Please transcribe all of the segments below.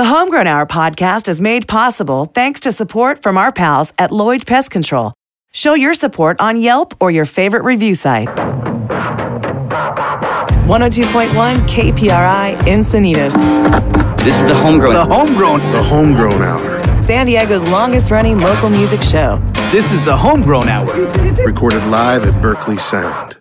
The Homegrown Hour podcast is made possible thanks to support from our pals at Lloyd Pest Control. Show your support on Yelp or your favorite review site. 102.1 KPRI Encinitas, This is the homegrown. The homegrown. The Homegrown Hour, San Diego's longest running local music show. This is the homegrown hour. recorded live at Berkeley Sound.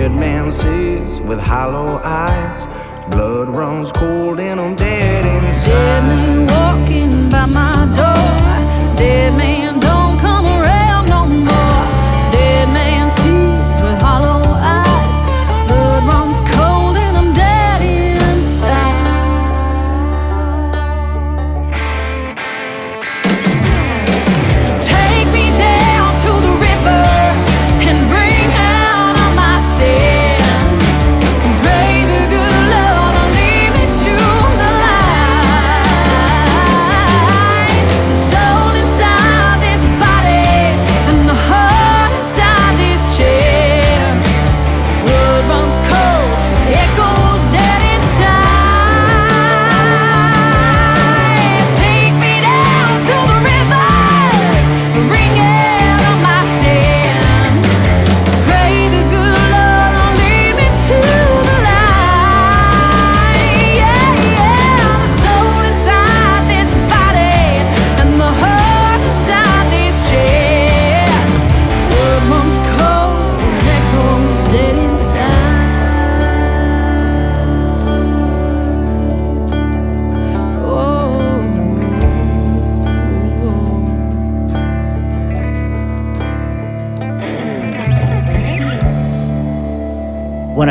Dead man sees with hollow eyes. Blood runs cold and I'm dead Dead inside. man walking by my door. Dead man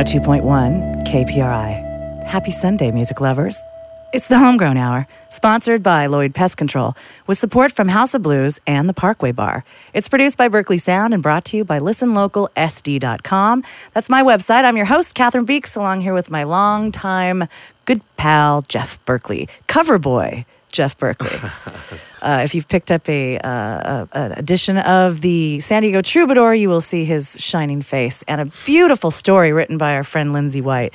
102.1 KPRI. Happy Sunday, music lovers. It's the Homegrown Hour, sponsored by Lloyd Pest Control, with support from House of Blues and the Parkway Bar. It's produced by Berkeley Sound and brought to you by listenlocalsd.com. That's my website. I'm your host, Cathryn Beeks, along here with my longtime good pal, Jeff Berkeley, cover boy, Jeff Berkeley. Uh, if you've picked up a, uh, a, an edition of the San Diego Troubadour, you will see his shining face and a beautiful story written by our friend Lindsay White.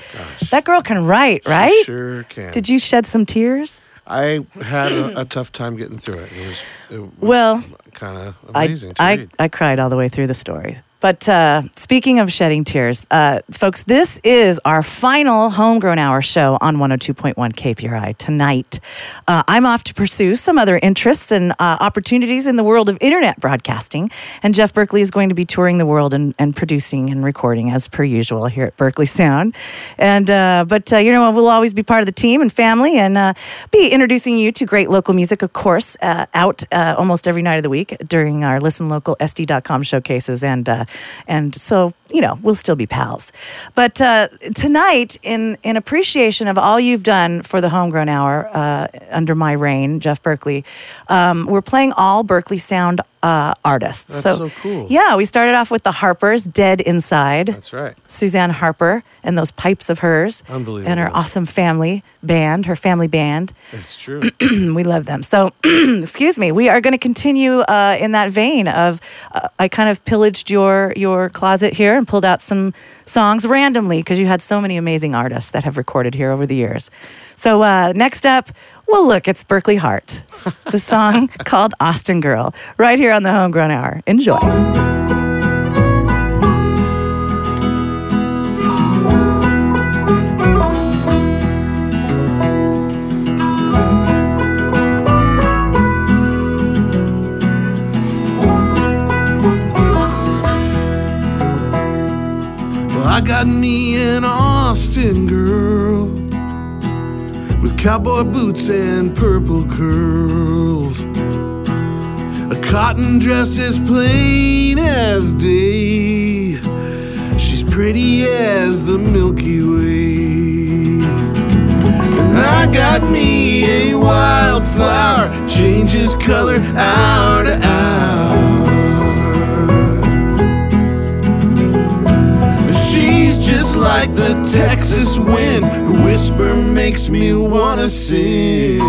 That girl can write, right? Sure can. Did you shed some tears? I had a, a tough time getting through it. It was, it was Well, kind of I, amazing to I, read. I cried all the way through the story. But uh, speaking of shedding tears, uh, folks, this is our final Homegrown Hour show on 102.1 KPRI tonight. Uh, I'm off to pursue some other interests and uh, opportunities in the world of internet broadcasting. And Jeff Berkeley is going to be touring the world and, and producing and recording as per usual here at Berkeley Sound. And uh, but uh, you know we'll always be part of the team and family and be introducing you to great local music, of course, out almost every night of the week during our Listen Local SD.com showcases and and so you know we'll still be pals. But uh, tonight, in in appreciation of all you've done for the Homegrown Hour uh, under my reign, Jeff Berkeley, um, we're playing all Berkeley Sound uh, artists. That's so cool. Yeah, we started off with the Harpers, Dead Inside. That's right. Suzanne Harper and those pipes of hers. Unbelievable. And her awesome family band, her family band. That's true. we love them. So, excuse me, we are going to continue uh, in that vein of uh, I kind of pillaged your your closet here and pulled out some songs randomly because you had so many amazing artists that have recorded here over the years. So, uh, next up, well, look, it's Berkeley Hart, the song called Austin Girl, right here on the Homegrown Hour. Enjoy. Well, I got me an Austin girl with cowboy boots and purple curls. A cotton dress as plain as day. She's pretty as the Milky Way. And I got me a wildflower, changes color hour to hour. Like the Texas wind. Her whisper makes me wanna sing.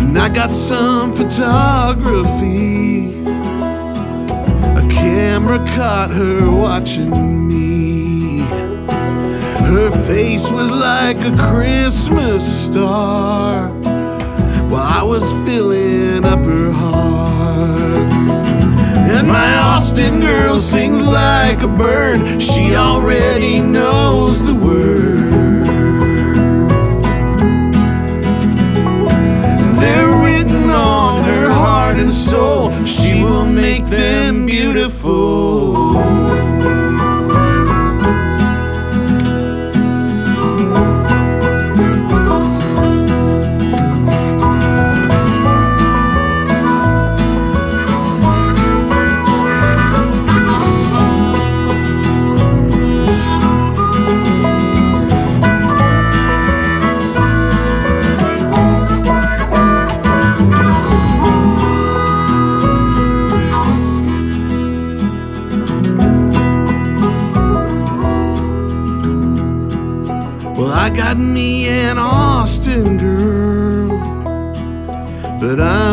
And I got some photography. A camera caught her watching me. Her face was like a Christmas star while I was filling up her heart. And my Austin girl sings like a bird, she already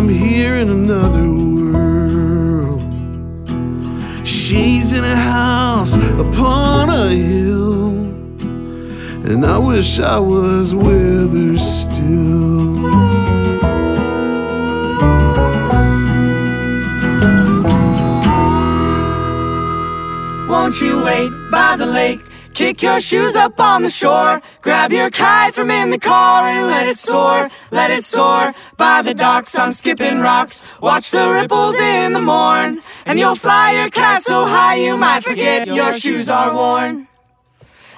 I'm here in another world. She's in a house upon a hill, and I wish I was with her still. Won't you wait by the lake? Kick your shoes up on the shore. Grab your kite from in the car and let it soar. Let it soar by the docks on skipping rocks. Watch the ripples in the morn. And you'll fly your kite so high you might forget your shoes are worn.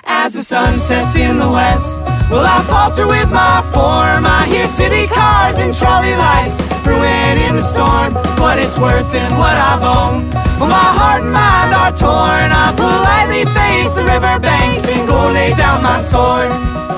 As the sun sets in the west, will I falter with my form? I hear city cars and trolley lights brewing in the storm. What it's worth and what I've owned. Well, my heart and mind torn. I politely face the riverbanks and go lay down my sword.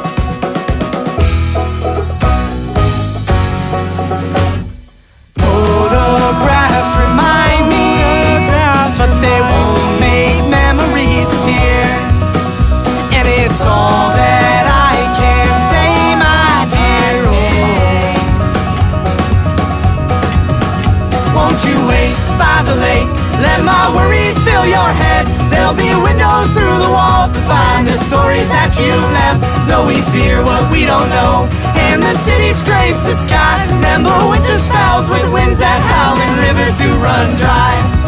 that you left. Though we fear what we don't know. And the city scrapes the sky. Remember winter spells with winds that howl And rivers do run dry.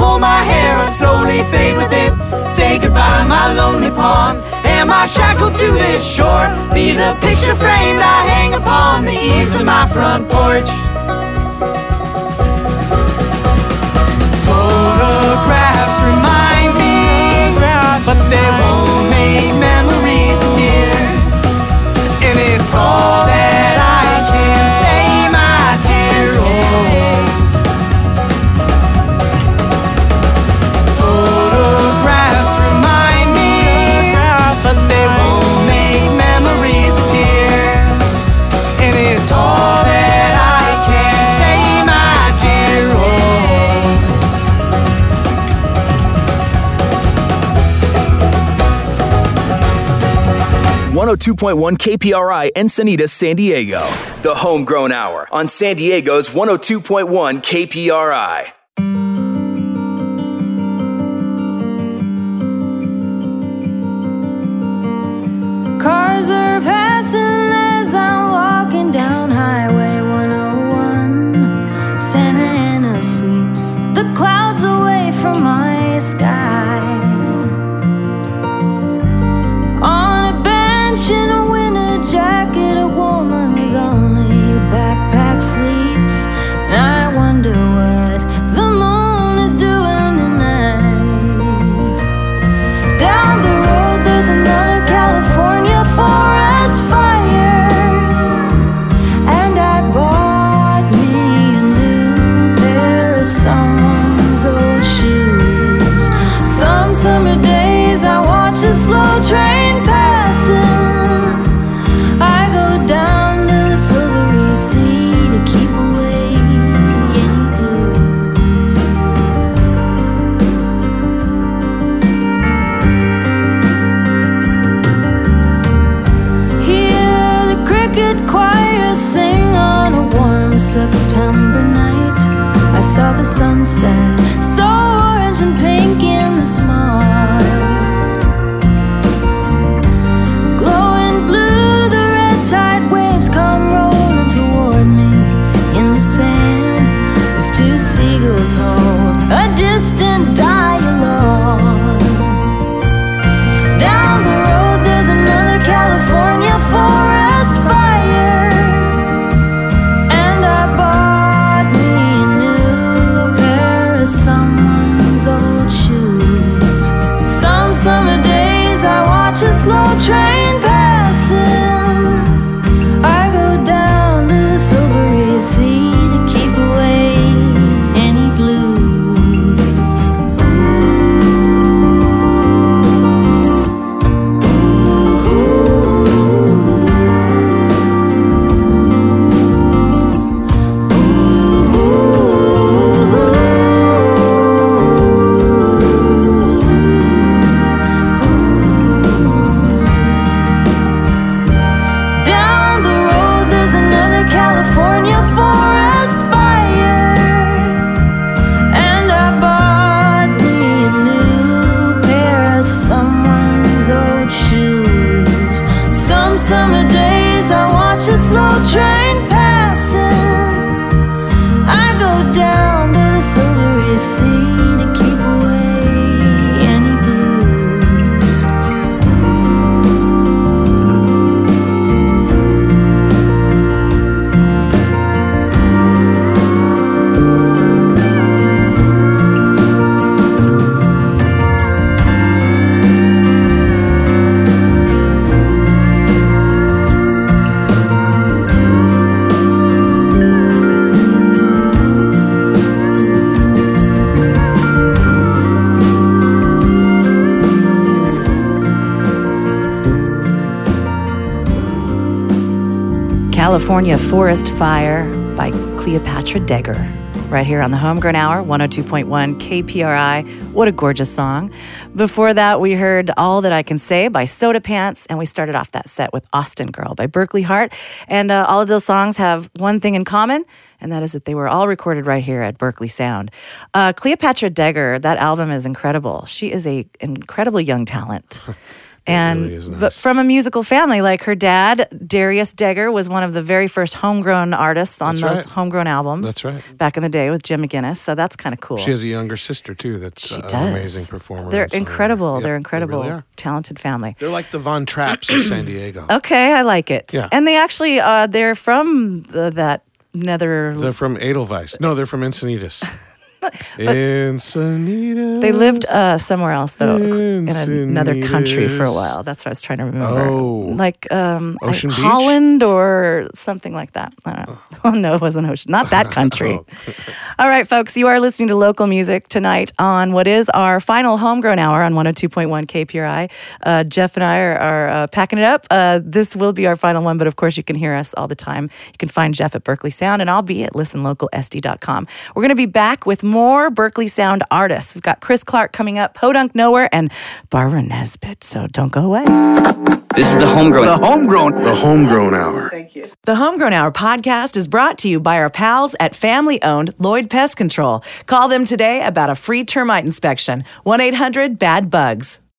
pull my hair, I slowly fade with it. Say goodbye, my lonely pawn. Am I shackled to this shore? Be the picture frame I hang upon the eaves of my front porch. Photographs remind me, but they won't make memories appear. And it's all. 102.1 KPRI Encinitas, San Diego. The Homegrown Hour on San Diego's 102.1 KPRI. the sunset. California Forest Fire by Cleopatra Degher. Right here on the Homegrown Hour, 102.1 KPRI. What a gorgeous song. Before that, we heard All That I Can Say by Soda Pants, and we started off that set with Austin Girl by Berkeley Hart. And uh, all of those songs have one thing in common, and that is that they were all recorded right here at Berkeley Sound. Uh, Cleopatra Degher, that album is incredible. She is a incredibly young talent. And really is but from a musical family, like her dad, Darius Degher, was one of the very first homegrown artists on That's those right. homegrown albums. That's right. Back in the day with Jim McInnes, so that's kind of cool. She has a younger sister too. That's She uh, does. an amazing performer. They're incredible. Yeah, They're they incredible, really talented family. They're like the Von Trapps of San Diego. Okay, I like it. Yeah. And they actually, uh, they're from the, that nether. They're from Edelweiss. No, they're from Encinitas. Encinitas. They lived uh, somewhere else though, in another country for a while. That's what I was trying to remember. Oh. like um, I- Beach? Holland or something like that. I don't know. Oh no, it wasn't Ocean. Not that country. Oh. All right, folks, you are listening to local music tonight on what is our final homegrown hour on 102.1 KPRI. Uh, Jeff and I are, are uh, packing it up. Uh, this will be our final one, but of course, you can hear us all the time. You can find Jeff at Berkeley Sound, and I'll be at listenlocalsd.com. We're going to be back with more Berkeley Sound artists. We've got Chris Clark coming up, Podunk Nowhere, and Barbara Nesbitt. So don't go away. This is the homegrown. The homegrown. The Homegrown Hour. Thank you. The Homegrown Hour podcast is brought to you by our pals at family owned Lloyd Pest Control. Call them today about a free termite inspection. 1 800 Bad Bugs.